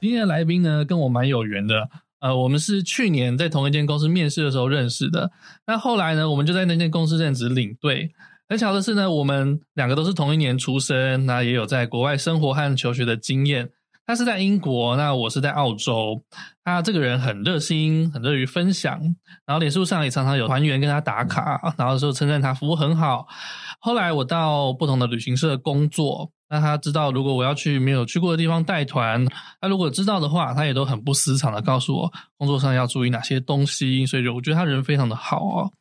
今天的来宾呢，跟我蛮有缘的。呃，我们是去年在同一间公司面试的时候认识的。那后来呢，我们就在那间公司任职领队。很巧的是呢，我们两个都是同一年出生，那也有在国外生活和求学的经验。他是在英国，那我是在澳洲。他这个人很热心，很乐于分享，然后脸书上也常常有团员跟他打卡，然后说称赞他服务很好。后来我到不同的旅行社工作，那他知道如果我要去没有去过的地方带团，他如果知道的话，他也都很不私藏的告诉我工作上要注意哪些东西。所以我觉得他人非常的好哦。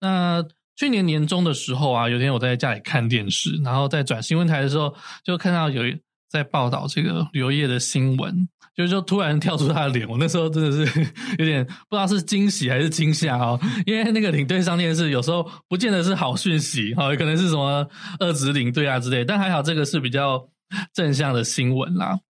那去年年中的时候啊，有天我在家里看电视，然后在转新闻台的时候，就看到有。在报道这个旅游业的新闻，就是说突然跳出他的脸，我那时候真的是 有点不知道是惊喜还是惊吓哦，因为那个领队上电视有时候不见得是好讯息哈，可能是什么二职领队啊之类，但还好这个是比较正向的新闻啦。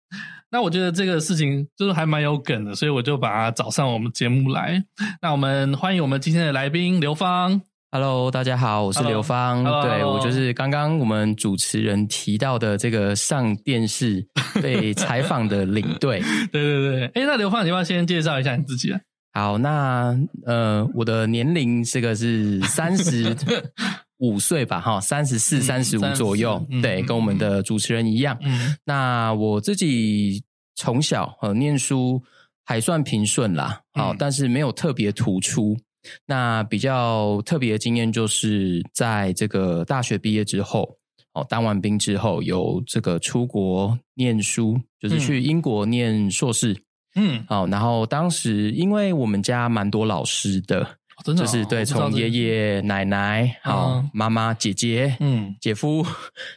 那我觉得这个事情就是还蛮有梗的，所以我就把他找上我们节目来。那我们欢迎我们今天的来宾刘芳。Hello，大家好，我是刘芳。Hello, 对我就是刚刚我们主持人提到的这个上电视 被采访的领队。对对对，哎，那刘芳，你要不要先介绍一下你自己啊？好，那呃，我的年龄这个是三十 五岁吧，哈，三十四、三十五左右。嗯、对，跟我们的主持人一样。嗯，那我自己从小呃念书还算平顺啦，好，嗯、但是没有特别突出。那比较特别的经验，就是在这个大学毕业之后，哦，当完兵之后，有这个出国念书，就是去英国念硕士，嗯，好，然后当时因为我们家蛮多老师的，哦真的哦、就是对，从爷爷奶奶，好、嗯、妈妈、姐姐，嗯，姐夫，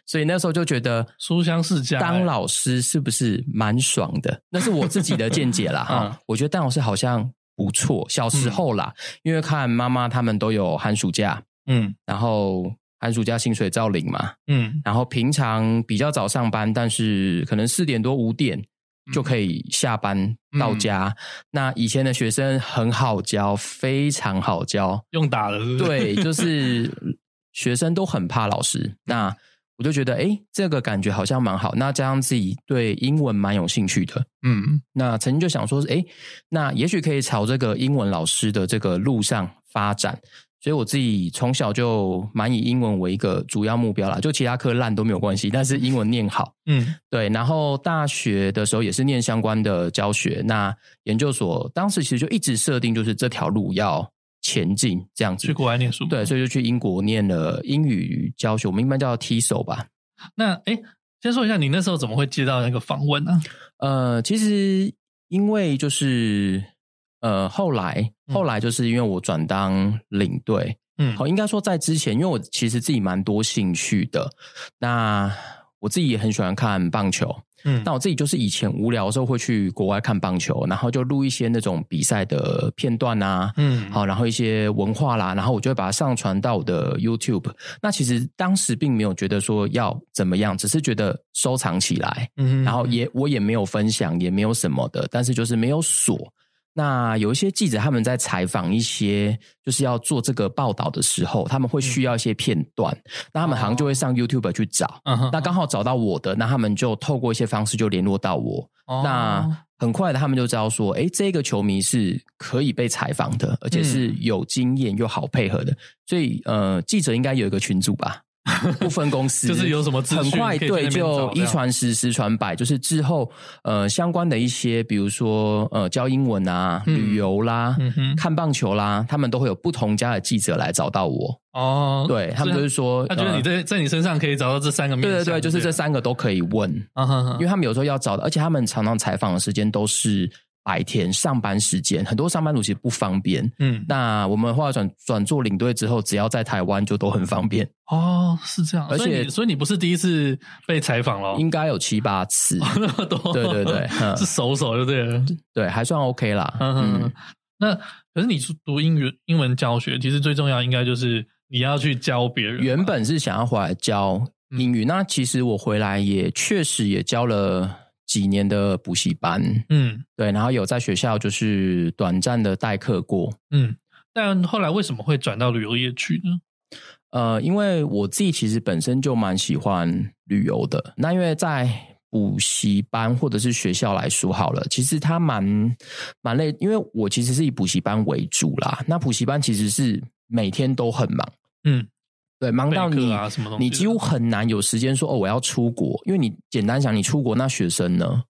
所以那时候就觉得 书香世家，当老师是不是蛮爽的？那是我自己的见解啦，哈、嗯，我觉得当老师好像。不错，小时候啦，嗯、因为看妈妈他们都有寒暑假，嗯，然后寒暑假薪水照领嘛，嗯，然后平常比较早上班，但是可能四点多五点就可以下班到家。嗯、那以前的学生很好教，非常好教，用打了是是？对，就是 学生都很怕老师。那我就觉得，诶，这个感觉好像蛮好。那加上自己对英文蛮有兴趣的，嗯，那曾经就想说，诶，那也许可以朝这个英文老师的这个路上发展。所以我自己从小就蛮以英文为一个主要目标啦，就其他科烂都没有关系，但是英文念好，嗯，对。然后大学的时候也是念相关的教学，那研究所当时其实就一直设定就是这条路要。前进这样子，去国外念书，对，所以就去英国念了英语教学，我们一般叫 TESOL 吧。那哎，先说一下，你那时候怎么会接到那个访问呢？呃，其实因为就是呃，后来后来就是因为我转当领队，嗯，好，应该说在之前，因为我其实自己蛮多兴趣的，那我自己也很喜欢看棒球。嗯，那我自己就是以前无聊的时候会去国外看棒球，然后就录一些那种比赛的片段啊，嗯，好，然后一些文化啦，然后我就会把它上传到我的 YouTube。那其实当时并没有觉得说要怎么样，只是觉得收藏起来，嗯，然后也我也没有分享，也没有什么的，但是就是没有锁。那有一些记者他们在采访一些就是要做这个报道的时候，他们会需要一些片段，嗯、那他们好像就会上 YouTube 去找，哦、那刚好找到我的，那他们就透过一些方式就联络到我，哦、那很快的他们就知道说，诶，这个球迷是可以被采访的，而且是有经验又好配合的，所以呃，记者应该有一个群组吧。不分公司，就是有什么资讯，很快对，就一传十，十传百，就是之后呃相关的一些，比如说呃教英文啊、嗯、旅游啦、嗯、看棒球啦，他们都会有不同家的记者来找到我。哦。对，他们就是说，他觉得你在在你身上可以找到这三个面向，对对对，就是这三个都可以问，啊、哈哈。因为他们有时候要找的，而且他们常常采访的时间都是。白天上班时间，很多上班族其实不方便。嗯，那我们后来转转做领队之后，只要在台湾就都很方便。哦，是这样。而且，所以，所以你不是第一次被采访了？应该有七八次。哦，那么多？对对对，嗯，是熟手就对了。对，还算 OK 啦。嗯嗯。那可是你读英语英文教学，其实最重要应该就是你要去教别人。原本是想要回来教英语，嗯，那其实我回来也确实也教了。几年的补习班，嗯，对，然后有在学校就是短暂的代课过，嗯，但后来为什么会转到旅游业去呢？呃，因为我自己其实本身就蛮喜欢旅游的，那因为在补习班或者是学校来说好了，其实它蛮蛮累，因为我其实是以补习班为主啦。那补习班其实是每天都很忙，嗯，对，忙到你啊什么东西你几乎很难有时间说哦，我要出国，因为你简单想，你出国那学生呢？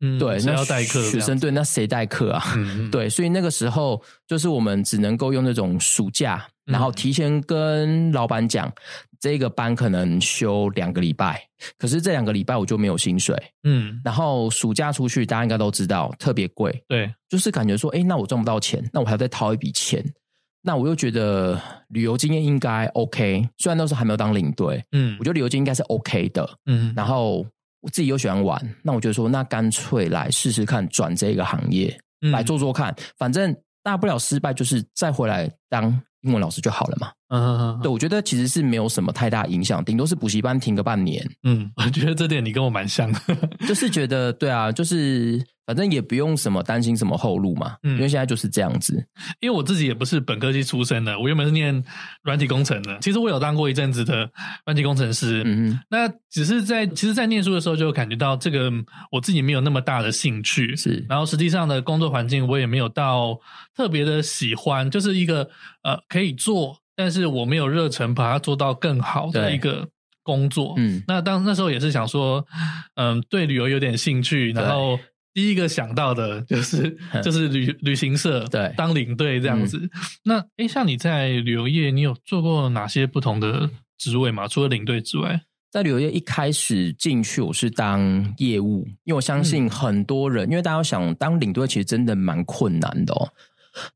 嗯，对，那要代课？学生对，那谁代课啊？对，所以那个时候就是我们只能够用那种暑假，然后提前跟老板讲，这个班可能休两个礼拜，可是这两个礼拜我就没有薪水。嗯，然后暑假出去，大家应该都知道特别贵。对，就是感觉说，哎，那我赚不到钱，那我还要再掏一笔钱，那我又觉得旅游经验应该 OK，虽然那时候还没有当领队，嗯，我觉得旅游经验应该是 OK 的。嗯，然后。我自己又喜欢玩，那我就说，那干脆来试试看转这个行业，嗯、来做做看，反正大不了失败，就是再回来当英文老师就好了嘛。嗯对，我觉得其实是没有什么太大影响，顶多是补习班停个半年。嗯，我觉得这点你跟我蛮像的，就是觉得对啊，就是。反正也不用什么担心什么后路嘛，嗯，因为现在就是这样子。因为我自己也不是本科系出身的，我原本是念软体工程的。其实我有当过一阵子的软体工程师，嗯嗯，那只是在其实，在念书的时候就感觉到这个我自己没有那么大的兴趣，是。然后实际上的工作环境我也没有到特别的喜欢，就是一个呃可以做，但是我没有热忱把它做到更好的一个工作。嗯，那当那时候也是想说，嗯，对旅游有点兴趣，然后。第一个想到的 就是就是旅旅行社，对，当领队这样子。嗯、那诶，像你在旅游业，你有做过哪些不同的职位吗？除了领队之外，在旅游业一开始进去，我是当业务，因为我相信很多人，嗯、因为大家想当领队，其实真的蛮困难的哦。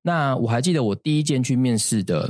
那我还记得我第一间去面试的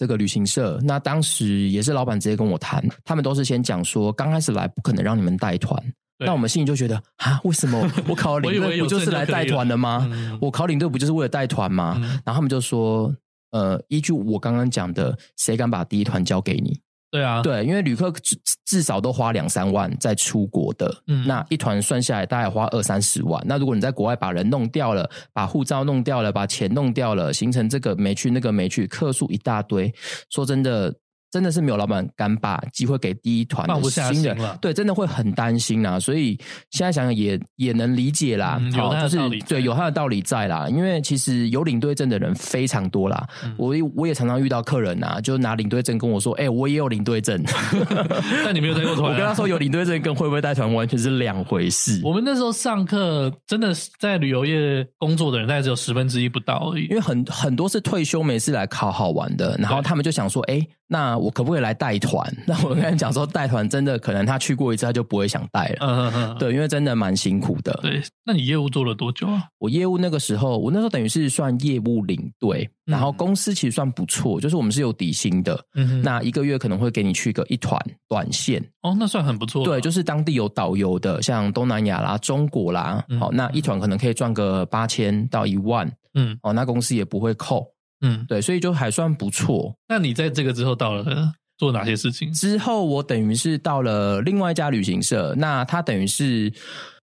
这个旅行社，那当时也是老板直接跟我谈，他们都是先讲说，刚开始来不可能让你们带团。那我们心里就觉得啊，为什么 我考领队不就是来带团的吗？我，我考领队不就是为了带团吗？嗯、然后他们就说，呃，依据我刚刚讲的，谁敢把第一团交给你？对啊，对，因为旅客至至少都花两三万在出国的，嗯，那一团算下来大概花二三十万。那如果你在国外把人弄掉了，把护照弄掉了，把钱弄掉了，形成这个没去，那个没去，客数一大堆，说真的。真的是没有老板敢把机会给第一团的新人，对，真的会很担心啊。所以现在想想也也能理解啦，嗯、有他的道理，就是对，有他的道理在啦。因为其实有领队证的人非常多啦。嗯、我我也常常遇到客人啊，就拿领队证跟我说：“哎、欸，我也有领队证。”但你没有带过团、啊。我跟他说有领队证跟会不会带团完全是两回事。我们那时候上课，真的是在旅游业工作的人大概只有十分之一不到而已。因为很很多是退休没事来考好玩的，然后他们就想说：“哎、欸。”那我可不可以来带团？那我跟你讲说，带团真的可能他去过一次，他就不会想带了。嗯嗯嗯，对，因为真的蛮辛苦的。对，那你业务做了多久啊？我业务那个时候，我那时候等于是算业务领队，嗯、然后公司其实算不错，就是我们是有底薪的。嗯哼，那一个月可能会给你去个一团短线。哦，那算很不错。对，就是当地有导游的，像东南亚啦、中国啦，好、嗯，那一团可能可以赚个八千到一万。嗯，哦，那公司也不会扣。嗯，对，所以就还算不错。那你在这个之后到了做哪些事情？之后我等于是到了另外一家旅行社，那它等于是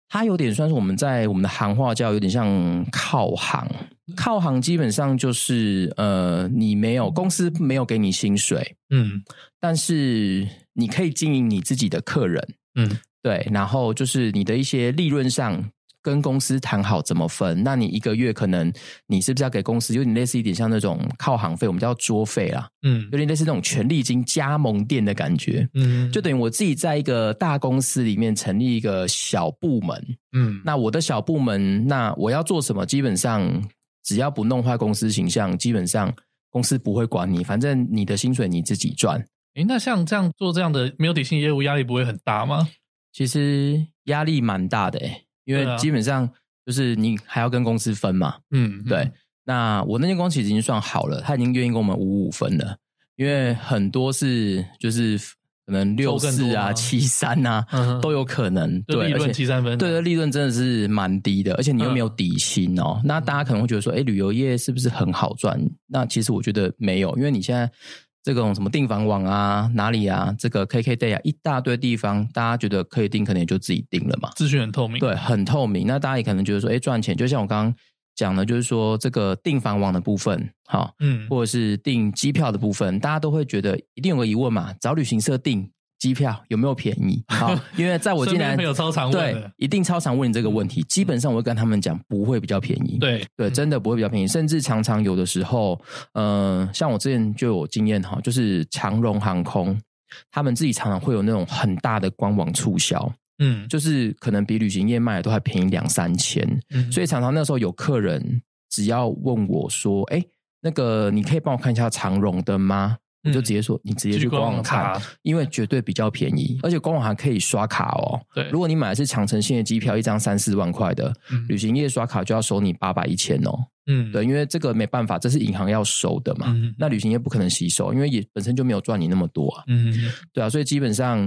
它有点算是我们在我们的行话叫有点像靠行，靠行基本上就是呃，你没有公司没有给你薪水，嗯，但是你可以经营你自己的客人，嗯，对，然后就是你的一些利润上。跟公司谈好怎么分？那你一个月可能你是不是要给公司有点类似一点像那种靠行费，我们叫桌费啦，嗯，有点类似那种权利金加盟店的感觉，嗯，就等于我自己在一个大公司里面成立一个小部门，嗯，那我的小部门，那我要做什么？基本上只要不弄坏公司形象，基本上公司不会管你，反正你的薪水你自己赚。诶，那像这样做这样的没有底薪业务，压力不会很大吗？其实压力蛮大的诶因为基本上就是你还要跟公司分嘛，嗯，对。那我那间公司已经算好了，他已经愿意跟我们五五分了。因为很多是就是可能六四啊、七三啊都有可能，对，利润七三分，对的，利润真的是蛮低的，而且你又没有底薪哦。那大家可能会觉得说，哎，旅游业是不是很好赚？那其实我觉得没有，因为你现在。这种什么订房网啊，哪里啊，这个 KKday 啊，一大堆地方，大家觉得可以订，可能也就自己订了嘛。资讯很透明，对，很透明。那大家也可能觉得说，哎，赚钱，就像我刚刚讲的，就是说这个订房网的部分，嗯，或者是订机票的部分，大家都会觉得一定有个疑问嘛，找旅行社订机机票有没有便宜？好，因为在我进来，有超常问对，一定超常问你这个问题。基本上我会跟他们讲，不会比较便宜。对对，真的不会比较便宜，甚至常常有的时候，嗯、呃，像我之前就有经验哈，就是长荣航空，他们自己常常会有那种很大的官网促销，嗯，就是可能比旅行业卖的都还便宜两三千。嗯，所以常常那时候有客人只要问我说：“哎，那个你可以帮我看一下长荣的吗？”你就直接说，你直接去官网看，因为绝对比较便宜，而且官网还可以刷卡哦。对，如果你买的是长城线的机票，一张三四万块的，嗯、旅行业刷卡就要收你八百一千哦。嗯，对，因为这个没办法，这是银行要收的嘛。嗯，那旅行业不可能吸收，因为也本身就没有赚你那么多啊。嗯，对啊，所以基本上，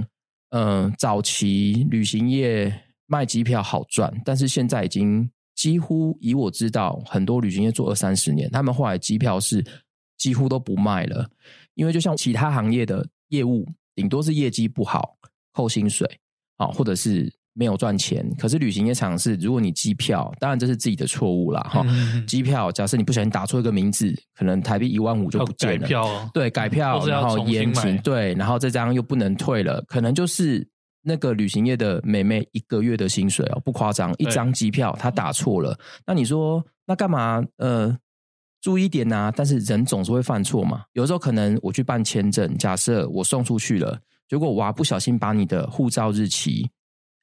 嗯、呃，早期旅行业卖机票好赚，但是现在已经几乎以我知道，很多旅行业做二三十年，他们后来机票是几乎都不卖了。因为就像其他行业的业务，顶多是业绩不好扣薪水啊，或者是没有赚钱。可是旅行业场是，如果你机票，当然这是自己的错误啦。哈、嗯。机票假设你不小心打错一个名字，可能台币一万五就不见了。改票，对，改票，然后延期，对，然后这张又不能退了，可能就是那个旅行业的妹妹一个月的薪水哦，不夸张，一张机票她打错了，那你说那干嘛？呃。注意一点呐、啊，但是人总是会犯错嘛。有时候可能我去办签证，假设我送出去了，结果我还不小心把你的护照日期，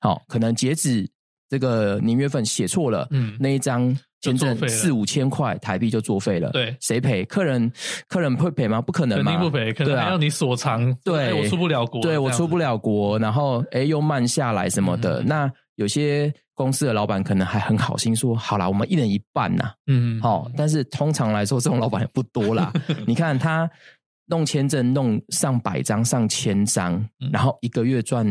好，可能截止这个年月份写错了，嗯，那一张签证四五千块台币就作废了。对，谁赔？客人，客人会赔吗？不可能嘛，肯定不赔，可能还要你锁偿。对，我出不了国，对我出不了国，然后哎又慢下来什么的，嗯、那有些。公司的老板可能还很好心说：“好啦，我们一人一半呐。”嗯，好，但是通常来说，这种老板也不多啦。你看他弄签证弄上百张、上千张，嗯、然后一个月赚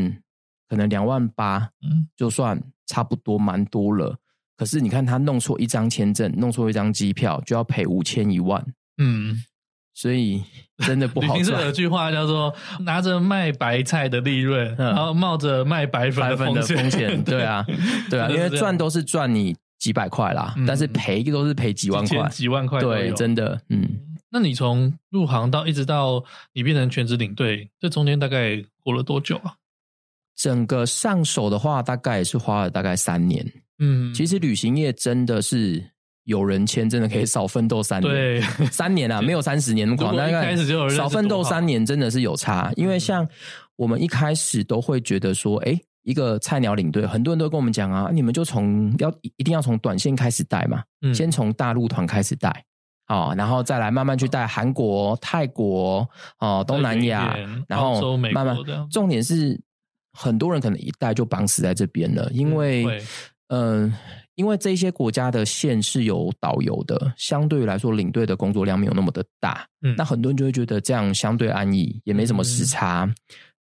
可能两万八，嗯，就算差不多蛮多了。可是你看他弄错一张签证，弄错一张机票，就要赔五千一万。嗯。所以真的不好。旅行社有句话叫做“拿着卖白菜的利润，然后冒着卖白粉的风险”。对啊，对啊，因为赚都是赚你几百块啦，但是赔都是赔几万块、几万块。对，真的，嗯。那你从入行到一直到你变成全职领队，这中间大概过了多久啊？整个上手的话，大概也是花了大概三年。嗯，其实旅行业真的是。有人签真的可以少奋斗三年，对，三年啊，没有三十年那么广。大概少奋斗三年真的是有差，因为像我们一开始都会觉得说，哎，一个菜鸟领队，很多人都跟我们讲啊，你们就从要一定要从短线开始带嘛，先从大陆团开始带，哦，然后再来慢慢去带韩国、泰国、哦东南亚，然后慢慢，重点是很多人可能一带就绑死在这边了，因为嗯。因为这些国家的线是有导游的，相对于来说，领队的工作量没有那么的大。嗯，那很多人就会觉得这样相对安逸，也没什么时差，嗯、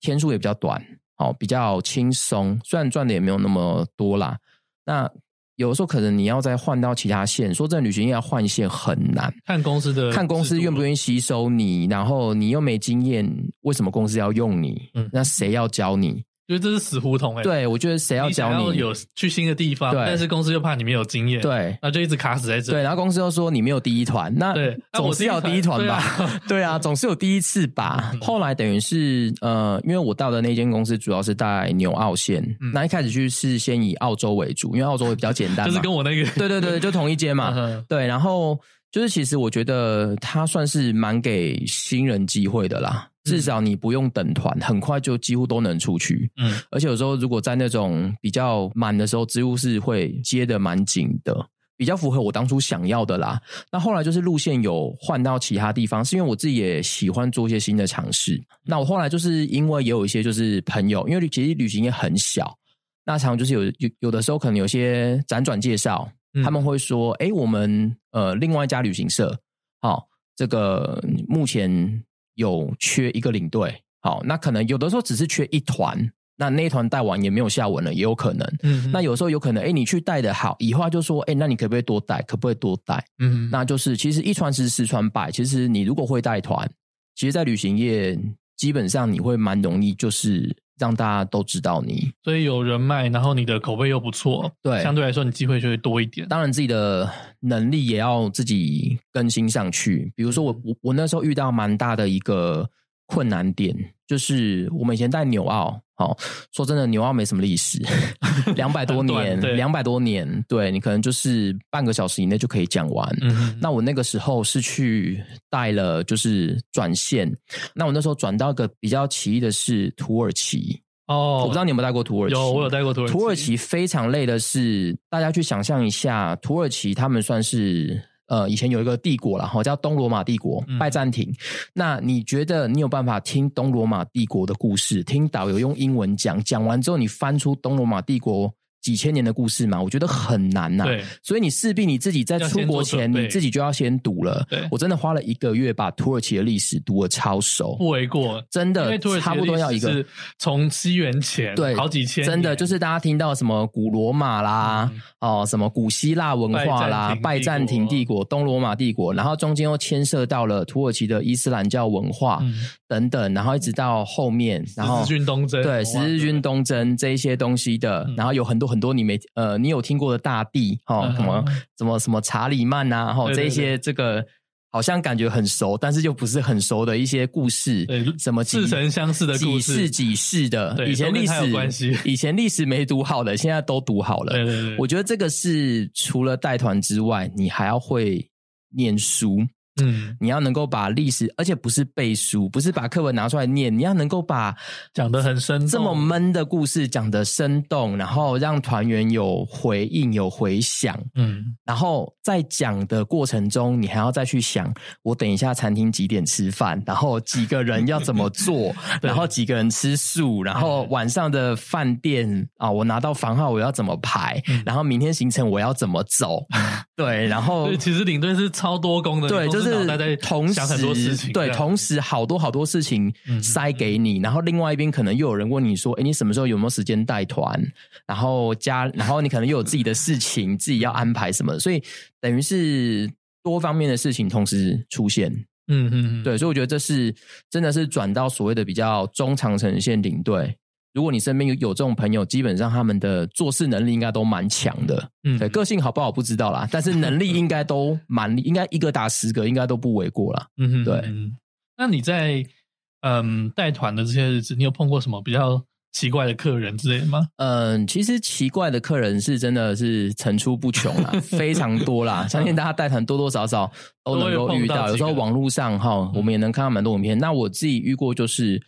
天数也比较短，哦，比较轻松。虽然赚的也没有那么多啦，那有的时候可能你要再换到其他线，说真的，旅行业要换线很难。看公司的，看公司愿不愿意吸收你，然后你又没经验，为什么公司要用你？嗯，那谁要教你？觉得这是死胡同哎、欸，对，我觉得谁要教你，你有去新的地方，对但是公司又怕你没有经验，对，那就一直卡死在这。对，然后公司又说你没有第一团，那总是要第一团吧？对啊，对啊，总是有第一次吧。后来等于是呃，因为我到的那间公司主要是在纽澳线，嗯、那一开始去是先以澳洲为主，因为澳洲会比较简单，就是跟我那个，对对对，就同一间嘛。对，然后就是其实我觉得他算是蛮给新人机会的啦。至少你不用等团，很快就几乎都能出去。嗯，而且有时候如果在那种比较满的时候，职务是会接的蛮紧的，比较符合我当初想要的啦。那后来就是路线有换到其他地方，是因为我自己也喜欢做一些新的尝试。那我后来就是因为也有一些就是朋友，因为其实旅行也很小，那常常就是有有有的时候可能有些辗转介绍，他们会说：“哎、嗯，我们呃另外一家旅行社，好，这个目前。”有缺一个领队，好，那可能有的时候只是缺一团，那那一团带完也没有下文了，也有可能。嗯，那有时候有可能，哎，你去带的好，以后就说，哎，那你可不可以多带？可不可以多带？嗯，那就是其实一传十，十传百。其实你如果会带团，其实，在旅行业基本上你会蛮容易，就是让大家都知道你。所以有人脉，然后你的口碑又不错，对，相对来说你机会就会多一点。当然自己的。能力也要自己更新上去。比如说我，我我我那时候遇到蛮大的一个困难点，就是我们以前在纽澳，好说真的，牛澳没什么历史，两百多年，两百多年，对，你可能就是半个小时以内就可以讲完。嗯，那我那个时候是去带了，就是转线。那我那时候转到一个比较奇异的是土耳其。哦，我不知道你有没有带过土耳其？有，我有带过土耳其。土耳其非常累的是，大家去想象一下，土耳其他们算是呃，以前有一个帝国了哈，叫东罗马帝国，拜占庭。嗯、那你觉得你有办法听东罗马帝国的故事？听导游用英文讲，讲完之后你翻出东罗马帝国？几千年的故事嘛，我觉得很难呐、啊。对，所以你势必你自己在出国前，你自己就要先读了。对，我真的花了一个月把土耳其的历史读了超熟，不为过。真的，差不多要一个。从西元前对好几千，真的就是大家听到什么古罗马啦，嗯、哦什么古希腊文化啦，拜占庭帝国、东罗马帝国，然后中间又牵涉到了土耳其的伊斯兰教文化、嗯、等等，然后一直到后面，然后十字军东征，对十字军东征这一些东西的，然后有很多。很多你没呃，你有听过的大地哈，什么什么什么查理曼呐、啊，哈，这些这个好像感觉很熟，但是又不是很熟的一些故事，对，什么似曾相识的故事，几世几世的，以前历史以前历史没读好的，现在都读好了。对对对，我觉得这个是除了带团之外，你还要会念书。嗯，你要能够把历史，而且不是背书，不是把课文拿出来念，你要能够把讲得很生动，这么闷的故事讲得生动，然后让团员有回应、有回响。嗯，然后在讲的过程中，你还要再去想，我等一下餐厅几点吃饭，然后几个人要怎么做，然后几个人吃素，然后晚上的饭店啊，我拿到房号我要怎么排，然后明天行程我要怎么走？对，然后其实领队是超多功的，对，就是。是同时，对，同时好多好多事情塞给你，然后另外一边可能又有人问你说：“哎，你什么时候有没有时间带团？”然后加，然后你可能又有自己的事情，自己要安排什么，所以等于是多方面的事情同时出现。嗯嗯，对，所以我觉得这是真的是转到所谓的比较中长程线领队。如果你身边有有这种朋友，基本上他们的做事能力应该都蛮强的。嗯，对，个性好不好不知道啦，但是能力应该都蛮，应该一个打十个应该都不为过啦。嗯哼，对。那你在嗯带团的这些日子，你有碰过什么比较奇怪的客人之类的吗？嗯，其实奇怪的客人是真的是层出不穷啦，非常多啦。相信大家带团多多少少都能够遇到，到有时候网络上哈，我们也能看到蛮多影片。嗯、那我自己遇过，就是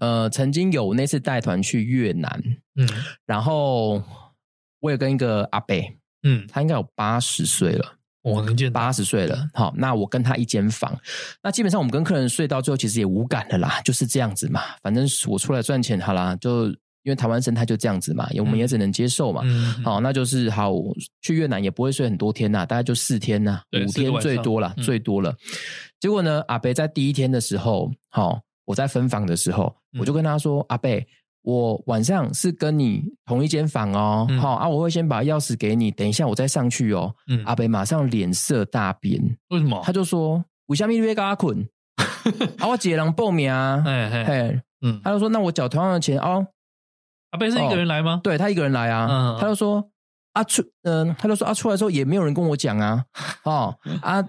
呃，曾经有那次带团去越南，嗯，然后我也跟一个阿伯，嗯，他应该有八十岁了，我能见八十岁了。好，那我跟他一间房，那基本上我们跟客人睡到最后，其实也无感的啦，就是这样子嘛。反正我出来赚钱，好啦，就。因为台湾生态就这样子嘛，我们也只能接受嘛。好，那就是好去越南也不会睡很多天呐，大概就四天呐，对五天最多了，最多了。结果呢，阿北在第一天的时候，好，我在分房的时候，我就跟他说：“嗯、阿北，我晚上是跟你同一间房哦，嗯、好啊，我会先把钥匙给你，等一下我再上去哦。嗯”阿北马上脸色大变，为什么？他就说：“为什么你别跟他捆？啊，我姐人报名啊，嘿嘿，嗯，他就说：那我缴同样的钱哦。”阿北是一个人来吗？哦、对他一个人来啊，嗯、他就说啊出，嗯，他就说啊出来之后也没有人跟我讲啊，哦啊，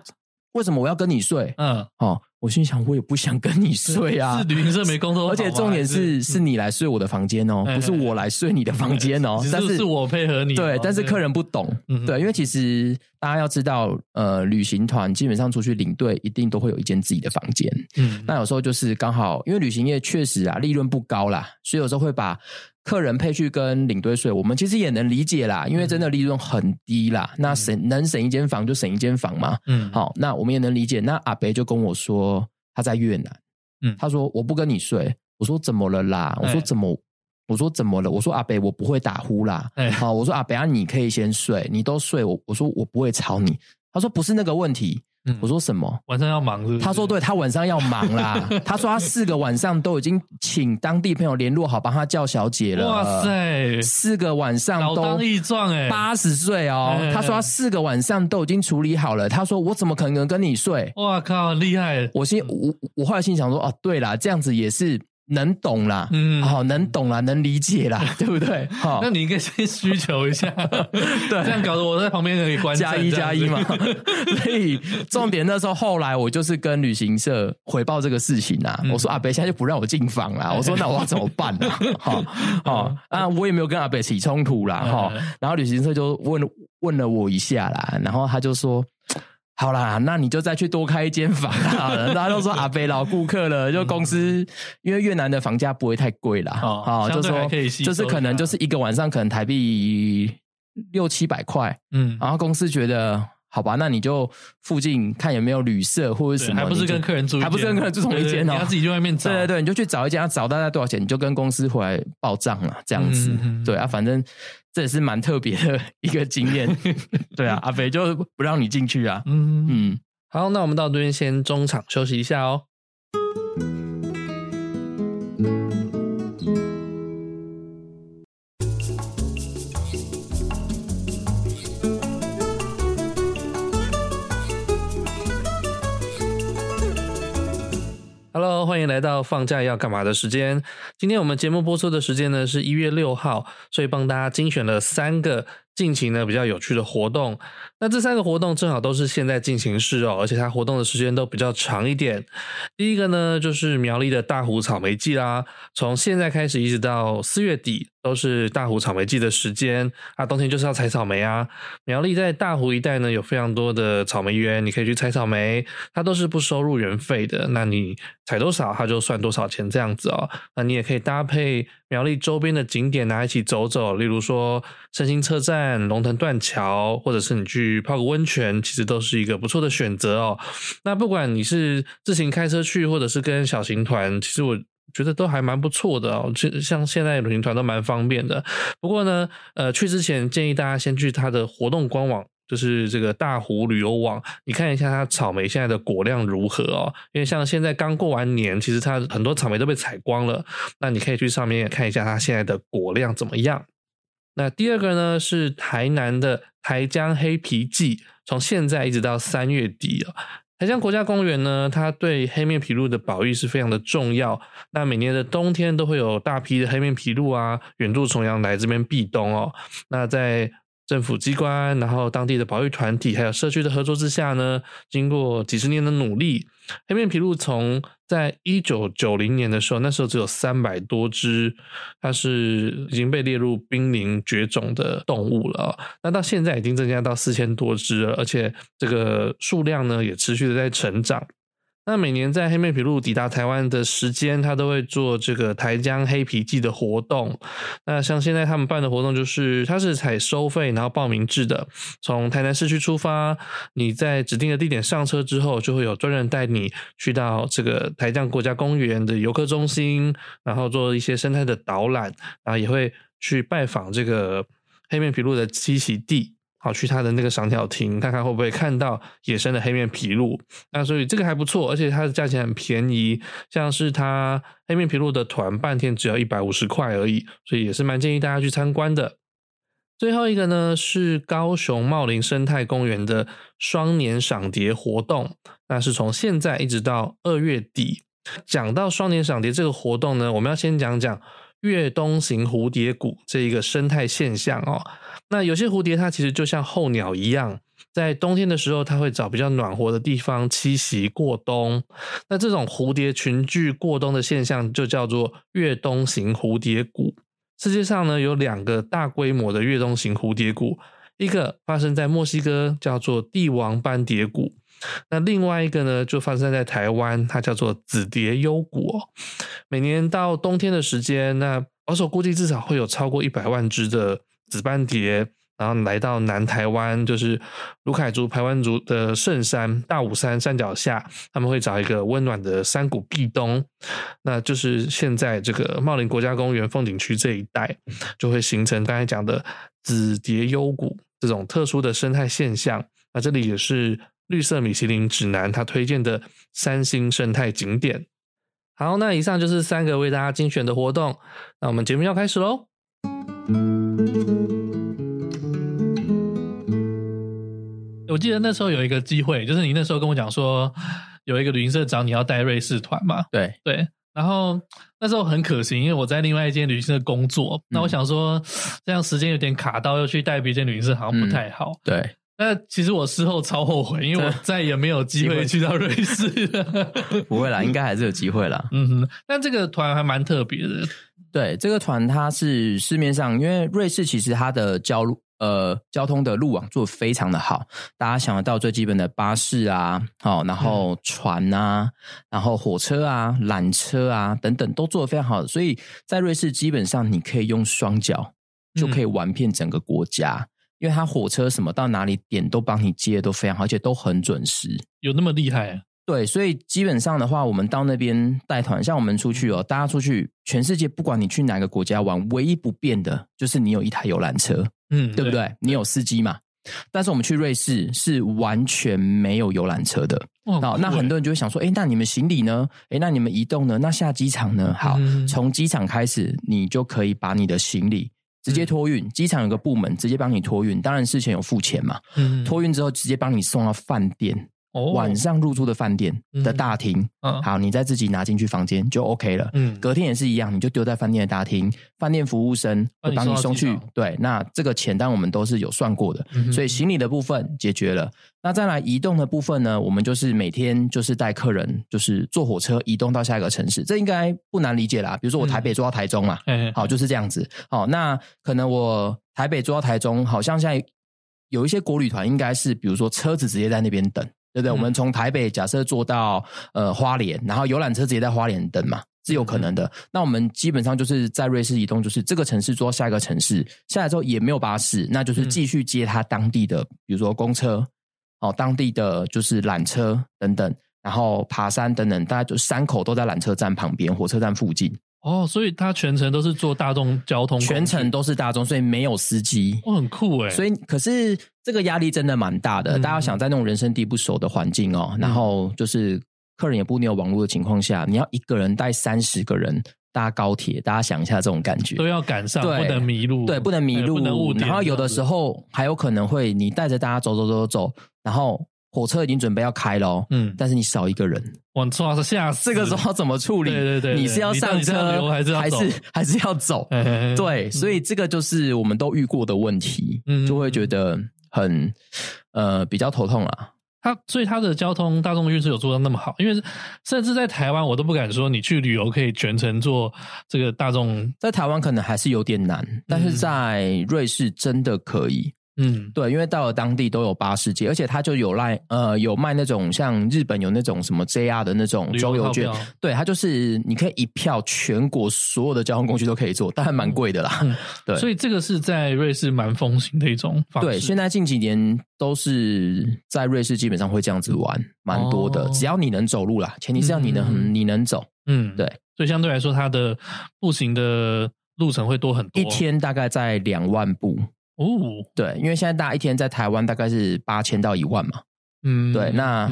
为什么我要跟你睡？嗯，哦。我心想，我也不想跟你睡啊！是旅行社没工作，而且重点是，是你来睡我的房间哦，不是我来睡你的房间哦。但是是我配合你，对，但是客人不懂，对，因为其实大家要知道，呃，旅行团基本上出去领队，一定都会有一间自己的房间。嗯，那有时候就是刚好，因为旅行业确实啊，利润不高啦，所以有时候会把客人配去跟领队睡。我们其实也能理解啦，因为真的利润很低啦，那省能省一间房就省一间房嘛。嗯，好，那我们也能理解。那阿北就跟我说。他在越南，嗯，他说我不跟你睡，我说怎么了啦？我说怎么？我说怎么了？我说阿北，我不会打呼啦。好，我说阿北啊，你可以先睡，你都睡，我我说我不会吵你。他说不是那个问题。我说什么？晚上要忙是不是？他说对，他晚上要忙啦。他说他四个晚上都已经请当地朋友联络好，帮他叫小姐了。哇塞，四个晚上都老当益壮哎，八十岁哦。他说他四个晚上都已经处理好了。他说我怎么可能跟你睡？哇靠，厉害！我心我我后来心想说哦，对啦，这样子也是能懂啦，嗯，好，能懂啦，能理解啦，对不对？好，那你应该先需求一下，对，这样搞得我在旁边可以观加一加一嘛。所以重点那时候后来我就是跟旅行社回报这个事情啊，我说阿北现在就不让我进房啦，我说那我要怎么办呢？好，好啊，我也没有跟阿北起冲突啦，哈，然后旅行社就问问了我一下啦，然后他就说。好啦，那你就再去多开一间房啦。大家都说阿北老顾客了，就公司因为越南的房价不会太贵啦。哦，就说就是可能就是一个晚上可能台币六七百块，嗯，然后公司觉得好吧，那你就附近看有没有旅社或者什么，还不是跟客人住，还不是跟客人住同一间哦，你要自己去外面找，对对对，你就去找一间，找大概多少钱，你就跟公司回来报账了，这样子，对啊，反正。这也是蛮特别的一个经验，对啊，阿肥就不让你进去啊。嗯嗯，好，那我们到这边先中场休息一下哦。欢迎来到放假要干嘛的时间。今天我们节目播出的时间呢是一月六号，所以帮大家精选了三个。进行呢比较有趣的活动，那这三个活动正好都是现在进行式哦，而且它活动的时间都比较长一点。第一个呢就是苗栗的大湖草莓季啦，从现在开始一直到四月底都是大湖草莓季的时间啊，冬天就是要采草莓啊。苗栗在大湖一带呢有非常多的草莓园，你可以去采草莓，它都是不收入园费的，那你采多少它就算多少钱这样子哦。那你也可以搭配苗栗周边的景点啊一起走走，例如说胜兴车站。龙腾断桥，或者是你去泡个温泉，其实都是一个不错的选择哦。那不管你是自行开车去，或者是跟小型团，其实我觉得都还蛮不错的哦。就像现在旅行团都蛮方便的。不过呢，呃，去之前建议大家先去它的活动官网，就是这个大湖旅游网，你看一下它草莓现在的果量如何哦。因为像现在刚过完年，其实它很多草莓都被采光了，那你可以去上面看一下它现在的果量怎么样。那第二个呢，是台南的台江黑皮季，从现在一直到三月底啊。台江国家公园呢，它对黑面琵鹭的保育是非常的重要。那每年的冬天都会有大批的黑面琵鹭啊，远渡重洋来这边避冬哦。那在政府机关，然后当地的保育团体，还有社区的合作之下呢，经过几十年的努力，黑面琵鹭从在一九九零年的时候，那时候只有三百多只，它是已经被列入濒临绝种的动物了。那到现在已经增加到四千多只了，而且这个数量呢也持续的在成长。那每年在黑面琵鹭抵达台湾的时间，他都会做这个台江黑皮季的活动。那像现在他们办的活动，就是它是采收费然后报名制的。从台南市区出发，你在指定的地点上车之后，就会有专人带你去到这个台江国家公园的游客中心，然后做一些生态的导览，然后也会去拜访这个黑面琵鹭的栖息地。好，去他的那个赏鸟亭看看会不会看到野生的黑面琵鹭。那所以这个还不错，而且它的价钱很便宜，像是它黑面琵鹭的团半天只要一百五十块而已，所以也是蛮建议大家去参观的。最后一个呢是高雄茂林生态公园的双年赏蝶活动，那是从现在一直到二月底。讲到双年赏蝶这个活动呢，我们要先讲讲越冬型蝴蝶谷这一个生态现象哦。那有些蝴蝶它其实就像候鸟一样，在冬天的时候，它会找比较暖和的地方栖息过冬。那这种蝴蝶群聚过冬的现象就叫做越冬型蝴蝶谷。世界上呢有两个大规模的越冬型蝴蝶谷，一个发生在墨西哥，叫做帝王斑蝶谷。那另外一个呢就发生在台湾，它叫做紫蝶幽谷。每年到冬天的时间，那保守估计至少会有超过一百万只的。紫斑蝶，然后来到南台湾，就是卢凯族、排湾族的圣山大武山山脚下，他们会找一个温暖的山谷避冬。那就是现在这个茂林国家公园凤顶区这一带，就会形成刚才讲的紫蝶幽谷这种特殊的生态现象。那这里也是绿色米其林指南他推荐的三星生态景点。好，那以上就是三个为大家精选的活动。那我们节目要开始喽。我记得那时候有一个机会，就是你那时候跟我讲说，有一个旅行社找你要带瑞士团嘛？对对。然后那时候很可惜，因为我在另外一间旅行社工作，嗯、那我想说这样时间有点卡到，要去带别间旅行社好像不太好。嗯、对，那其实我事后超后悔，因为我 再也没有机会去到瑞士了。不会啦，应该还是有机会啦。嗯哼，但这个团还蛮特别的。对，这个团它是市面上，因为瑞士其实它的交路。呃，交通的路网做得非常的好，大家想得到最基本的巴士啊，好，然后船啊，嗯、然后火车啊、缆车啊等等都做得非常好，所以在瑞士基本上你可以用双脚就可以玩遍整个国家，嗯、因为他火车什么到哪里点都帮你接都非常好，而且都很准时，有那么厉害啊？对，所以基本上的话，我们到那边带团，像我们出去哦，大家出去，全世界不管你去哪个国家玩，唯一不变的就是你有一台游览车。嗯，对不对？你有司机嘛？但是我们去瑞士是完全没有游览车的。好，那很多人就会想说，哎，那你们行李呢？哎，那你们移动呢？那下机场呢？好，从机场开始，你就可以把你的行李直接托运。机场有个部门直接帮你托运，当然事前有付钱嘛。嗯，托运之后直接帮你送到饭店。哦，晚上入住的饭店的大厅，嗯，好，你再自己拿进去房间就 OK 了。嗯，隔天也是一样，你就丢在饭店的大厅，饭店服务生会帮你送去。对，那这个钱单我们都是有算过的，所以行李的部分解决了。那再来移动的部分呢？我们就是每天就是带客人，就是坐火车移动到下一个城市，这应该不难理解啦。比如说我台北坐到台中嘛，嗯，好，就是这样子。好，那可能我台北坐到台中，好像现在有一些国旅团应该是，比如说车子直接在那边等。对不对？我们从台北假设坐到呃花莲，然后游览车直接在花莲等嘛，是有可能的。那我们基本上就是在瑞士移动，就是这个城市坐到下一个城市，下来之后也没有巴士，那就是继续接他当地的，比如说公车，哦，当地的就是缆车等等，然后爬山等等，大概就山口都在缆车站旁边，火车站附近。哦，所以他全程都是坐大众交通，全程都是大众，所以没有司机。哦，很酷诶。所以，可是这个压力真的蛮大的。嗯、大家想在那种人生地不熟的环境哦，嗯、然后就是客人也不没有网络的情况下，你要一个人带三十个人搭高铁，大家想一下这种感觉，都要赶上，对不能迷路，对，不能迷路，不能误点。然后有的时候还有可能会，你带着大家走走走走走，然后。火车已经准备要开了，嗯，但是你少一个人，我操，是吓死！这个时候怎么处理？对对对，你是要上车还是还是 还是要走？对，所以这个就是我们都遇过的问题，嗯，就会觉得很呃比较头痛啊。他所以他的交通大众运输有做到那么好，因为甚至在台湾我都不敢说你去旅游可以全程坐这个大众，在台湾可能还是有点难，但是在瑞士真的可以。嗯，对，因为到了当地都有巴士接，而且它就有卖呃有卖那种像日本有那种什么 JR 的那种周游券，对，它就是你可以一票全国所有的交通工具都可以坐，但还蛮贵的啦。嗯、对，所以这个是在瑞士蛮风行的一种方式。对，现在近几年都是在瑞士基本上会这样子玩，蛮多的。哦、只要你能走路啦，前提是要你能、嗯、你能走。嗯，对，所以相对来说，它的步行的路程会多很多，一天大概在两万步。哦，对，因为现在大家一天在台湾大概是八千到一万嘛，嗯，对，那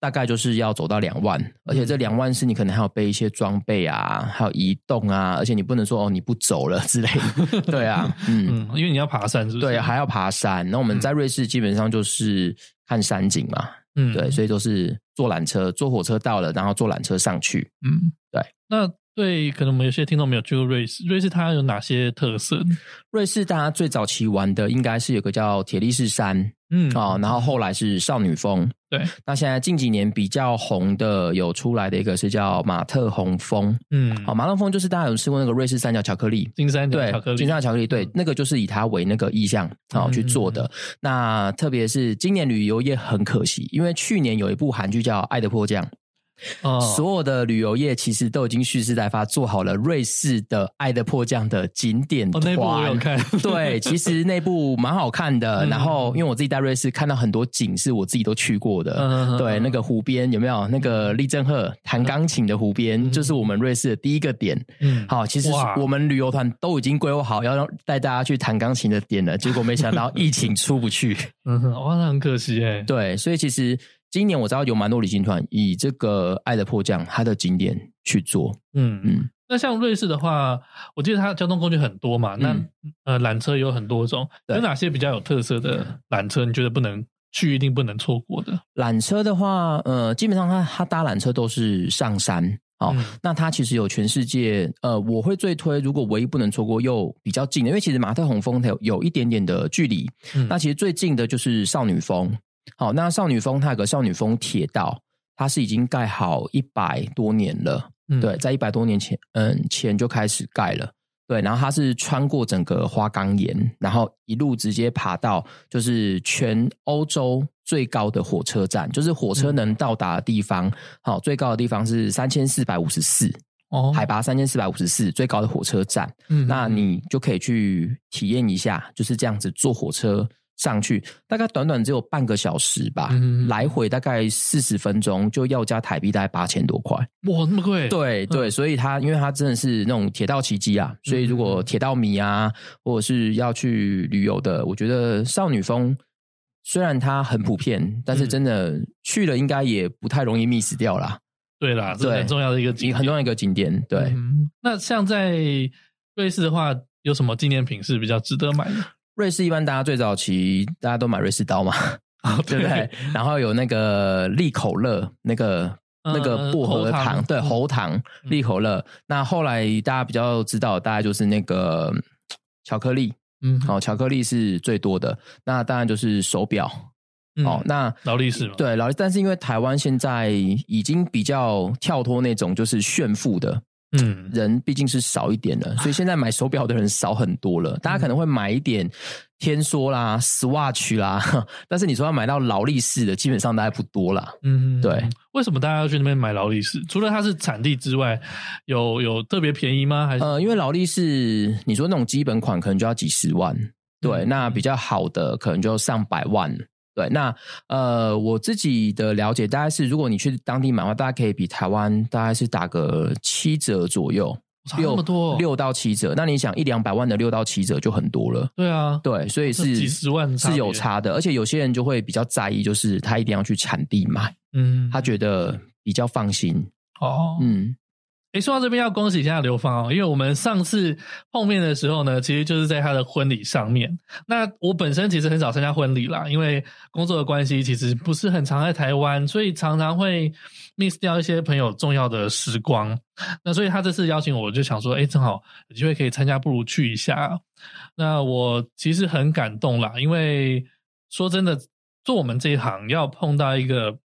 大概就是要走到两万，嗯、而且这两万是你可能还要背一些装备啊，还有移动啊，而且你不能说哦你不走了之类的，对啊，嗯，因为你要爬山是不是？对，还要爬山。那我们在瑞士基本上就是看山景嘛，嗯，对，所以都是坐缆车，坐火车到了，然后坐缆车上去，嗯，对，那。对，可能我们有些听众没有去过瑞士。瑞士它有哪些特色？瑞士大家最早期玩的应该是有个叫铁力士山，嗯啊、哦，然后后来是少女峰。对，那现在近几年比较红的有出来的一个是叫马特洪峰，嗯，好，马特峰就是大家有吃过那个瑞士三角巧克力，金三角巧克力，金三角巧克力，对，那个就是以它为那个意象然后去做的。嗯、那特别是今年旅游业很可惜，因为去年有一部韩剧叫《爱的迫降》。哦，所有的旅游业其实都已经蓄势待发，做好了瑞士的《爱的迫降》的景点团。哦，那部我有看。对，其实那部蛮好看的。嗯、然后，因为我自己在瑞士看到很多景是我自己都去过的。嗯、对，那个湖边有没有那个利正赫弹钢琴的湖边，嗯、就是我们瑞士的第一个点。嗯，好，其实我们旅游团都已经规划好要带大家去弹钢琴的点了，结果没想到疫情出不去。嗯，哇，那很可惜哎。对，所以其实。今年我知道有蛮多旅行团以这个《爱的迫降》它的景点去做，嗯嗯。那像瑞士的话，我记得它交通工具很多嘛，那、嗯、呃缆车有很多种，有哪些比较有特色的缆车？你觉得不能去，一定不能错过的？缆车的话，呃，基本上它它搭缆车都是上山，好，嗯、那它其实有全世界，呃，我会最推，如果唯一不能错过又比较近的，因为其实马特洪峰它有有一点点的距离，嗯、那其实最近的就是少女峰。好，那少女峰它有个少女峰铁道，它是已经盖好一百多年了，嗯、对，在一百多年前，嗯，前就开始盖了。对，然后它是穿过整个花岗岩，然后一路直接爬到就是全欧洲最高的火车站，就是火车能到达的地方。好、嗯，最高的地方是三千四百五十四，哦，海拔三千四百五十四，最高的火车站。嗯，那你就可以去体验一下，就是这样子坐火车。上去大概短短只有半个小时吧，嗯、来回大概四十分钟，就要加台币大概八千多块。哇，那么贵？对对，嗯、所以它因为它真的是那种铁道奇迹啊，所以如果铁道迷啊，或者是要去旅游的，我觉得少女峰虽然它很普遍，但是真的去了应该也不太容易 miss 掉啦。对啦，这很重要的一个景，很重要一个景点。对、嗯，那像在瑞士的话，有什么纪念品是比较值得买的？瑞士一般大家最早期大家都买瑞士刀嘛，哦、对不对？然后有那个利口乐，那个那个薄荷糖，糖对，喉糖利口乐。嗯、那后来大家比较知道，大概就是那个巧克力，嗯，哦，巧克力是最多的。那当然就是手表，嗯、哦，那劳力士嘛，对劳力，但是因为台湾现在已经比较跳脱那种就是炫富的。嗯，人毕竟是少一点的，所以现在买手表的人少很多了。大家可能会买一点天梭啦、Swatch 啦，但是你说要买到劳力士的，基本上大概不多啦。嗯，对。为什么大家要去那边买劳力士？除了它是产地之外，有有特别便宜吗？还是呃，因为劳力士，你说那种基本款可能就要几十万，对，那比较好的可能就上百万。对，那呃，我自己的了解大概是，如果你去当地买的话，大概可以比台湾大概是打个七折左右，差那么多，六到七折。那你想一两百万的六到七折就很多了。对啊，对，所以是几十万是有差的，而且有些人就会比较在意，就是他一定要去产地买，嗯，他觉得比较放心。哦，嗯。诶，说到这边要恭喜一下刘芳哦，因为我们上次碰面的时候呢，其实就是在他的婚礼上面。那我本身其实很少参加婚礼啦，因为工作的关系，其实不是很常在台湾，所以常常会 miss 掉一些朋友重要的时光。那所以他这次邀请我，我就想说，诶，正好有机会可以参加，不如去一下。那我其实很感动啦，因为说真的，做我们这一行要碰到一个。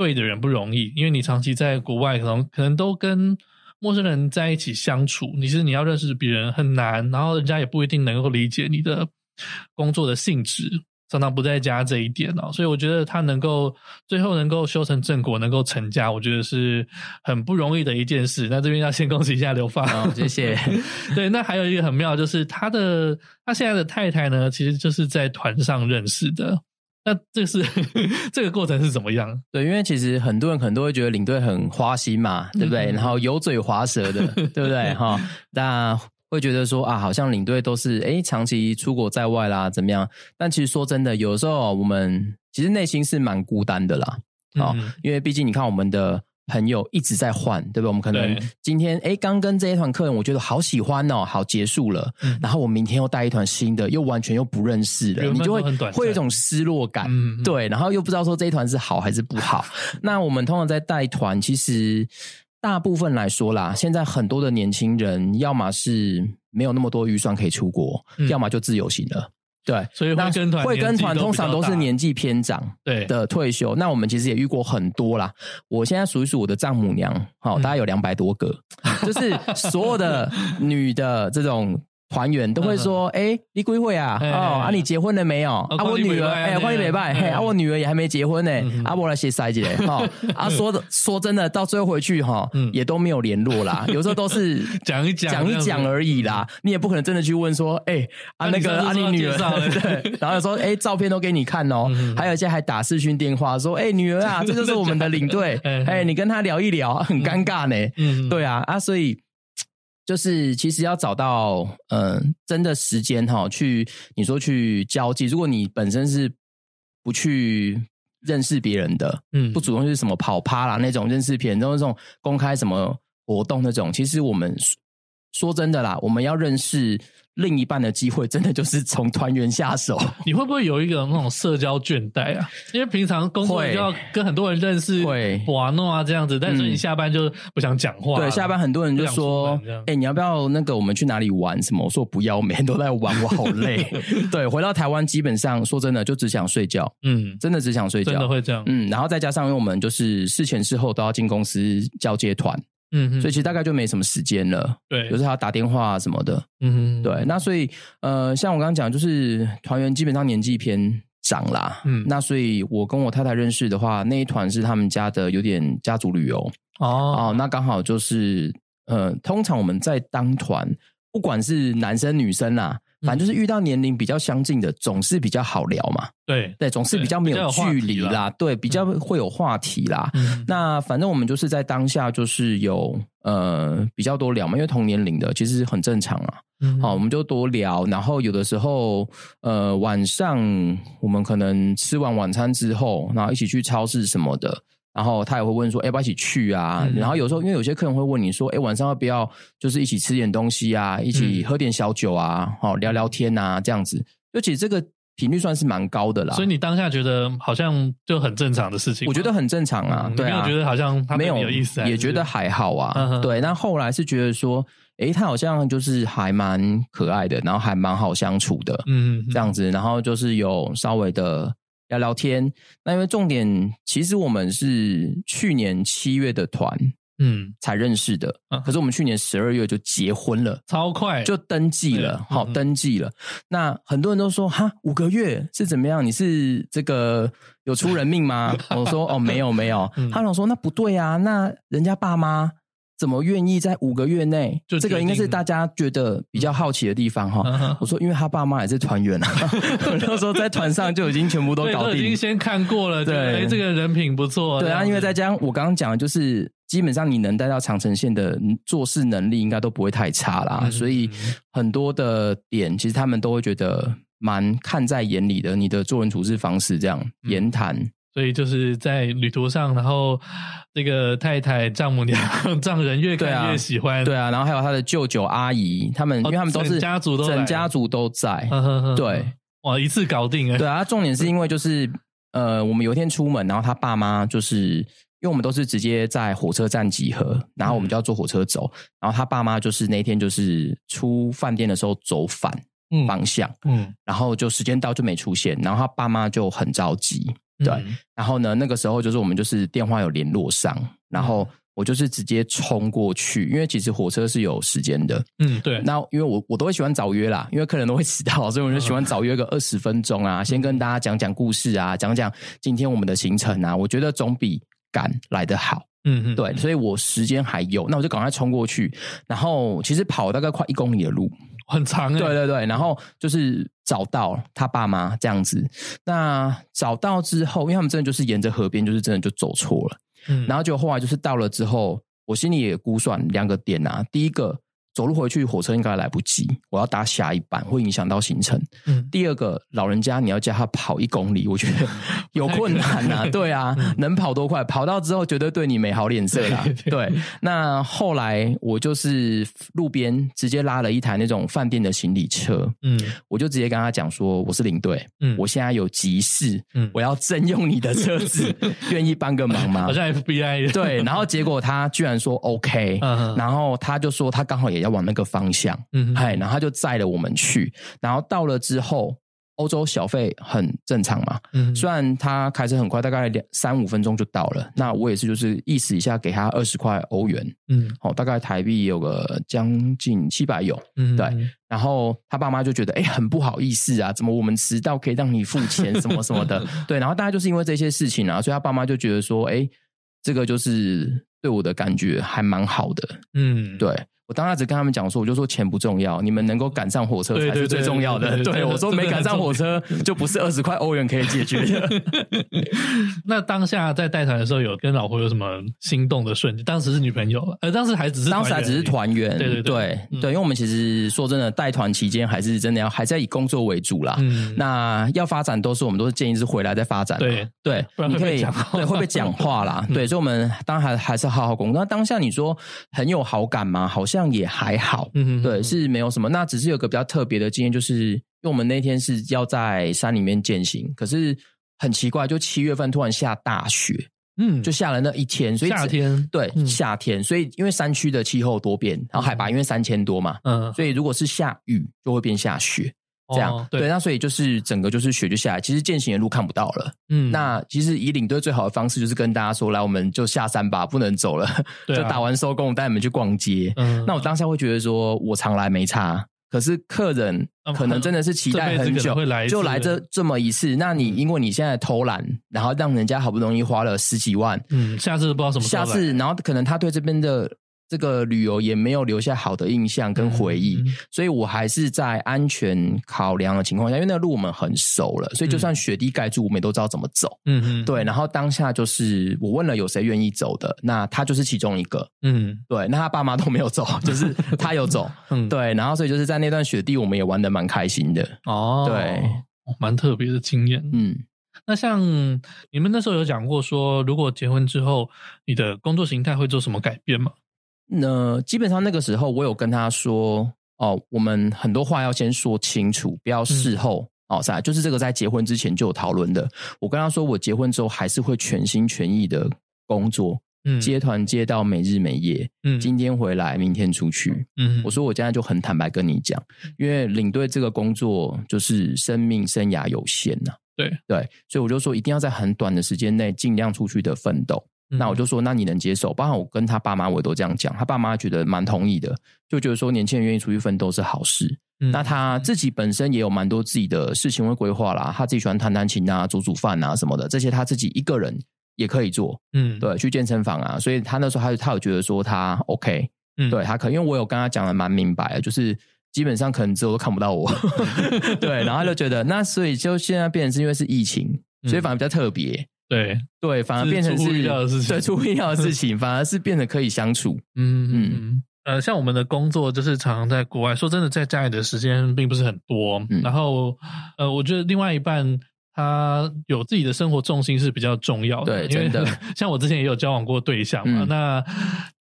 对的人不容易，因为你长期在国外，可能可能都跟陌生人在一起相处，你其实你要认识别人很难，然后人家也不一定能够理解你的工作的性质，常常不在家这一点哦。所以我觉得他能够最后能够修成正果，能够成家，我觉得是很不容易的一件事。那这边要先恭喜一下刘芳，哦，谢谢。对，那还有一个很妙，就是他的他现在的太太呢，其实就是在团上认识的。那这是这个过程是怎么样？对，因为其实很多人可能都会觉得领队很花心嘛，对不对？然后油嘴滑舌的，对不对？哈，那会觉得说啊，好像领队都是诶长期出国在外啦，怎么样？但其实说真的，有时候我们其实内心是蛮孤单的啦，啊，因为毕竟你看我们的。朋友一直在换，对不对？我们可能今天哎，刚跟这一团客人，我觉得好喜欢哦，好结束了。嗯、然后我明天又带一团新的，又完全又不认识了，你就会会有一种失落感，对。然后又不知道说这一团是好还是不好。那我们通常在带团，其实大部分来说啦，现在很多的年轻人，要么是没有那么多预算可以出国，嗯、要么就自由行了。对，所以会跟团，会跟团通常都是年纪偏长对的退休。那我们其实也遇过很多啦。我现在数一数我的丈母娘，好，大概有两百多个，就是所有的女的这种。团员都会说：“哎，你归会啊？哦，啊，你结婚了没有？啊，我女儿，哎，欢迎礼拜，嘿，啊，我女儿也还没结婚呢。啊，我来写塞姐，哈，啊，说的说真的，到最后回去哈，也都没有联络啦。有时候都是讲一讲，讲一讲而已啦。你也不可能真的去问说，哎，啊，那个啊，你女儿，对，然后说，哎，照片都给你看哦，还有一些还打视讯电话说，哎，女儿啊，这就是我们的领队，哎，你跟他聊一聊，很尴尬呢。嗯，对啊，啊，所以。”就是其实要找到嗯、呃、真的时间哈，去你说去交际。如果你本身是不去认识别人的，嗯，不主动是什么跑趴啦那种认识别人，都是这种公开什么活动那种。其实我们说真的啦，我们要认识另一半的机会，真的就是从团员下手。你会不会有一个那种社交倦怠啊？因为平常工作就要跟很多人认识，会玩弄啊这样子，但是你下班就不想讲话。对，下班很多人就说：“哎、欸，你要不要那个我们去哪里玩？”什么？我说：“不要，每天都在玩，我好累。”对，回到台湾基本上说真的就只想睡觉。嗯，真的只想睡觉，真的会这样。嗯，然后再加上因为我们就是事前事后都要进公司交接团。嗯哼，所以其实大概就没什么时间了。对，有时候还要打电话什么的。嗯哼，对。那所以呃，像我刚刚讲，就是团员基本上年纪偏长啦。嗯，那所以我跟我太太认识的话，那一团是他们家的有点家族旅游。哦哦，那刚好就是呃，通常我们在当团，不管是男生女生啦。反正就是遇到年龄比较相近的，总是比较好聊嘛。对对，总是比较没有距离啦。对，比较会有话题啦。嗯、那反正我们就是在当下，就是有呃比较多聊嘛，因为同年龄的其实很正常啊。嗯、好，我们就多聊。然后有的时候呃晚上我们可能吃完晚餐之后，然后一起去超市什么的。然后他也会问说：“要不要一起去啊？”嗯、然后有时候因为有些客人会问你说：“哎，晚上要不要就是一起吃点东西啊？一起喝点小酒啊？好、嗯、聊聊天啊？这样子，就其这个频率算是蛮高的啦。”所以你当下觉得好像就很正常的事情，我觉得很正常啊。嗯、对啊，觉得好像他没有意思，也觉得还好啊。对，那后来是觉得说：“哎，他好像就是还蛮可爱的，然后还蛮好相处的。”嗯哼，这样子，然后就是有稍微的。聊聊天，那因为重点，其实我们是去年七月的团，嗯，才认识的。嗯，可是我们去年十二月就结婚了，超快就登记了，好，登记了。那很多人都说，哈，五个月是怎么样？你是这个有出人命吗？我说，哦，没有没有。他老说，那不对啊，那人家爸妈。怎么愿意在五个月内？就这个应该是大家觉得比较好奇的地方哈。嗯、我说，因为他爸妈也是团员啊，那时候在团上就已经全部都搞定，已经先看过了。对，哎，这个人品不错。对啊，因为再加上我刚刚讲的，就是基本上你能带到长城线的做事能力，应该都不会太差啦。嗯、所以很多的点，其实他们都会觉得蛮看在眼里的。你的做人处事方式，这样言谈。嗯所以就是在旅途上，然后这个太太、丈母娘、丈人越看越喜欢，对啊，对啊，然后还有他的舅舅、阿姨，他们，因为他们都是整家族都整家族都在，对，哇，一次搞定啊！对啊，重点是因为就是呃，我们有一天出门，然后他爸妈就是因为我们都是直接在火车站集合，然后我们就要坐火车走，嗯、然后他爸妈就是那天就是出饭店的时候走反方向，嗯，嗯然后就时间到就没出现，然后他爸妈就很着急。对，然后呢，那个时候就是我们就是电话有联络上，然后我就是直接冲过去，因为其实火车是有时间的。嗯，对。那因为我我都会喜欢早约啦，因为客人都会迟到，所以我就喜欢早约个二十分钟啊，先跟大家讲讲故事啊，讲讲今天我们的行程啊，我觉得总比赶来的好。嗯嗯，对，所以我时间还有，那我就赶快冲过去，然后其实跑大概快一公里的路。很长欸，对对对，然后就是找到他爸妈这样子。那找到之后，因为他们真的就是沿着河边，就是真的就走错了。嗯，然后就后来就是到了之后，我心里也估算两个点啊，第一个。走路回去，火车应该来不及。我要搭下一班，会影响到行程。嗯，第二个，老人家你要叫他跑一公里，我觉得 有困难呐、啊。对啊，嗯、能跑多快？跑到之后绝对对你没好脸色啦。对，那后来我就是路边直接拉了一台那种饭店的行李车。嗯，我就直接跟他讲说，我是领队。嗯，我现在有急事。嗯，我要征用你的车子，愿意帮个忙吗？好像 FBI。对，然后结果他居然说 OK。嗯，然后他就说他刚好也。要往那个方向，嗯，嗨，然后他就载了我们去，然后到了之后，欧洲小费很正常嘛，嗯，虽然他开车很快，大概两三五分钟就到了，那我也是就是意思一下给他二十块欧元，嗯，好，大概台币有个将近七百有，嗯，对，然后他爸妈就觉得哎，很不好意思啊，怎么我们迟到可以让你付钱 什么什么的，对，然后大概就是因为这些事情啊，所以他爸妈就觉得说，哎，这个就是对我的感觉还蛮好的，嗯，对。我当时只跟他们讲说，我就说钱不重要，你们能够赶上火车才是最重要的。对，我说没赶上火车，就不是二十块欧元可以解决的。那当下在带团的时候，有跟老婆有什么心动的瞬间？当时是女朋友，呃，当时还只是当时还只是团员。对对对对，嗯、对，因为我们其实说真的，带团期间还是真的要还在以工作为主啦。嗯，那要发展都是我们都是建议是回来再发展。对对，你可以对会不会讲话啦？对，所以我们当然还还是好好工作。那当下你说很有好感吗？好像。像也还好，嗯哼，对，是没有什么。那只是有个比较特别的经验，就是因为我们那天是要在山里面践行，可是很奇怪，就七月份突然下大雪，嗯，就下了那一天，所以夏天对、嗯、夏天，所以因为山区的气候多变，然后海拔因为三千多嘛，嗯，所以如果是下雨就会变下雪。这样、哦、对，对，那所以就是整个就是雪就下来，其实践行的路看不到了。嗯，那其实以领队最好的方式就是跟大家说，来，我们就下山吧，不能走了，啊、就打完收工带你们去逛街。嗯，那我当下会觉得说，我常来没差，可是客人可能真的是期待很久，来就来这这么一次。那你因为你现在偷懒，然后让人家好不容易花了十几万，嗯，下次不知道什么下次，然后可能他对这边的。这个旅游也没有留下好的印象跟回忆，嗯嗯、所以我还是在安全考量的情况下，因为那个路我们很熟了，所以就算雪地盖住，我们也都知道怎么走。嗯嗯，对。然后当下就是我问了有谁愿意走的，那他就是其中一个。嗯，对。那他爸妈都没有走，就是他有走。嗯，对。然后所以就是在那段雪地，我们也玩得蛮开心的。哦，对，蛮特别的经验。嗯，那像你们那时候有讲过说，如果结婚之后，你的工作形态会做什么改变吗？那基本上那个时候，我有跟他说哦，我们很多话要先说清楚，不要事后、嗯、哦，是就是这个在结婚之前就有讨论的。我跟他说，我结婚之后还是会全心全意的工作，嗯，接团接到每日每夜，嗯，今天回来，明天出去，嗯，我说我现在就很坦白跟你讲，因为领队这个工作就是生命生涯有限呐、啊，对。对，所以我就说一定要在很短的时间内尽量出去的奋斗。那我就说，那你能接受？包括我跟他爸妈，我也都这样讲。他爸妈觉得蛮同意的，就觉得说年轻人愿意出去奋斗是好事。嗯、那他自己本身也有蛮多自己的事情会规划啦。他自己喜欢弹弹琴啊、煮煮饭啊什么的，这些他自己一个人也可以做。嗯，对，去健身房啊。所以他那时候他他有觉得说他 OK，嗯，对他可，因为我有跟他讲的蛮明白的，就是基本上可能之后都看不到我。对，然后他就觉得那所以就现在变成是因为是疫情，所以反而比较特别。对对，反而变成是出乎意料的事情，对，出乎意料的事 情，反而是变得可以相处。嗯嗯嗯。呃，像我们的工作就是常常在国外，说真的，在家里的时间并不是很多。嗯、然后，呃，我觉得另外一半他有自己的生活重心是比较重要的。对，真的。像我之前也有交往过对象嘛，嗯、那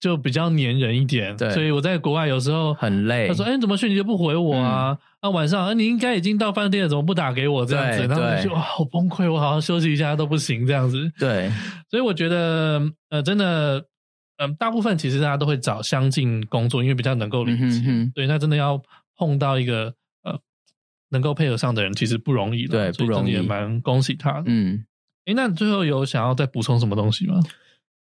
就比较黏人一点。对，所以我在国外有时候很累。他说：“哎，你怎么去你就不回我啊？”嗯那、啊、晚上，你应该已经到饭店了，怎么不打给我这样子？然后我就哇，好崩溃，我好好休息一下都不行这样子。对，所以我觉得，呃，真的，嗯、呃，大部分其实大家都会找相近工作，因为比较能够理解。嗯、哼哼对，那真的要碰到一个呃能够配合上的人，其实不容易的。对，不容易，也蛮恭喜他。嗯，诶，那最后有想要再补充什么东西吗？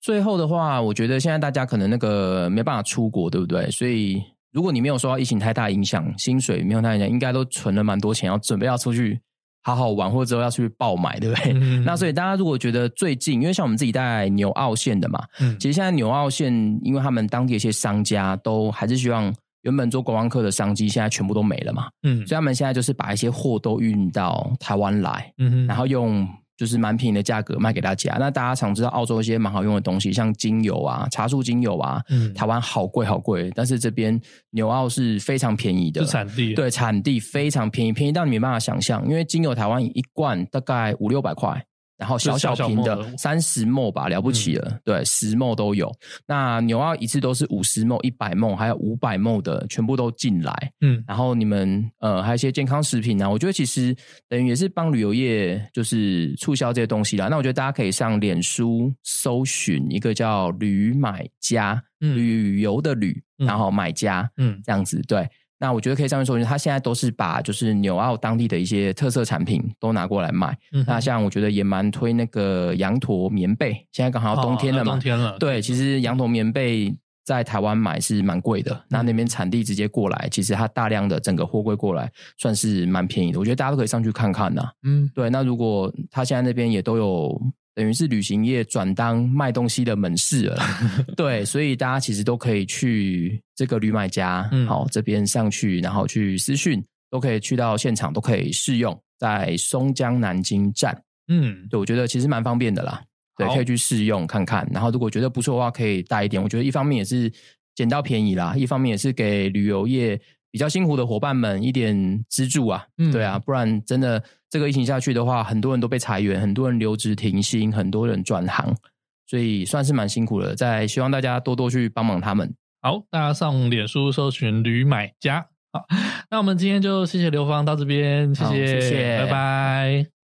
最后的话，我觉得现在大家可能那个没办法出国，对不对？所以。如果你没有受到疫情太大影响，薪水没有太影响，应该都存了蛮多钱，要准备要出去好好玩，或者之后要出去爆买，对不对？嗯、那所以大家如果觉得最近，因为像我们自己在纽澳线的嘛，嗯、其实现在纽澳线，因为他们当地一些商家都还是希望原本做观光客的商机，现在全部都没了嘛，嗯，所以他们现在就是把一些货都运到台湾来，嗯哼，然后用。就是蛮便宜的价格卖给大家。那大家常知道澳洲一些蛮好用的东西，像精油啊、茶树精油啊，嗯，台湾好贵好贵，但是这边纽澳是非常便宜的，是产地，对，产地非常便宜，便宜到你没办法想象。因为精油台湾一罐大概五六百块。然后小小瓶的三十 ml 吧，了不起了，嗯、对，十 ml 都有。那纽澳一次都是五十 ml、一百 ml，还有五百 ml 的，全部都进来。嗯，然后你们呃，还有一些健康食品啊，我觉得其实等于也是帮旅游业就是促销这些东西啦。那我觉得大家可以上脸书搜寻一个叫旅买家，嗯、旅游的旅，然后买家，嗯，这样子对。那我觉得可以上面说，他现在都是把就是纽澳当地的一些特色产品都拿过来卖。嗯、那像我觉得也蛮推那个羊驼棉被，现在刚好要冬天了嘛。哦、冬天了。对，其实羊驼棉被在台湾买是蛮贵的，嗯、那那边产地直接过来，其实它大量的整个货柜过来，算是蛮便宜的。我觉得大家都可以上去看看呐。嗯，对。那如果他现在那边也都有。等于是旅行业转当卖东西的门市了，对，所以大家其实都可以去这个旅买家，嗯，好这边上去，然后去私讯，都可以去到现场，都可以试用，在松江南京站，嗯，对，我觉得其实蛮方便的啦，对，可以去试用看看，然后如果觉得不错的话，可以带一点，我觉得一方面也是捡到便宜啦，一方面也是给旅游业比较辛苦的伙伴们一点资助啊，嗯，对啊，不然真的。这个疫情下去的话，很多人都被裁员，很多人留职停薪，很多人转行，所以算是蛮辛苦的。再希望大家多多去帮忙他们。好，大家上脸书搜寻驴买家。好，那我们今天就谢谢刘芳到这边，谢谢，谢谢，拜拜。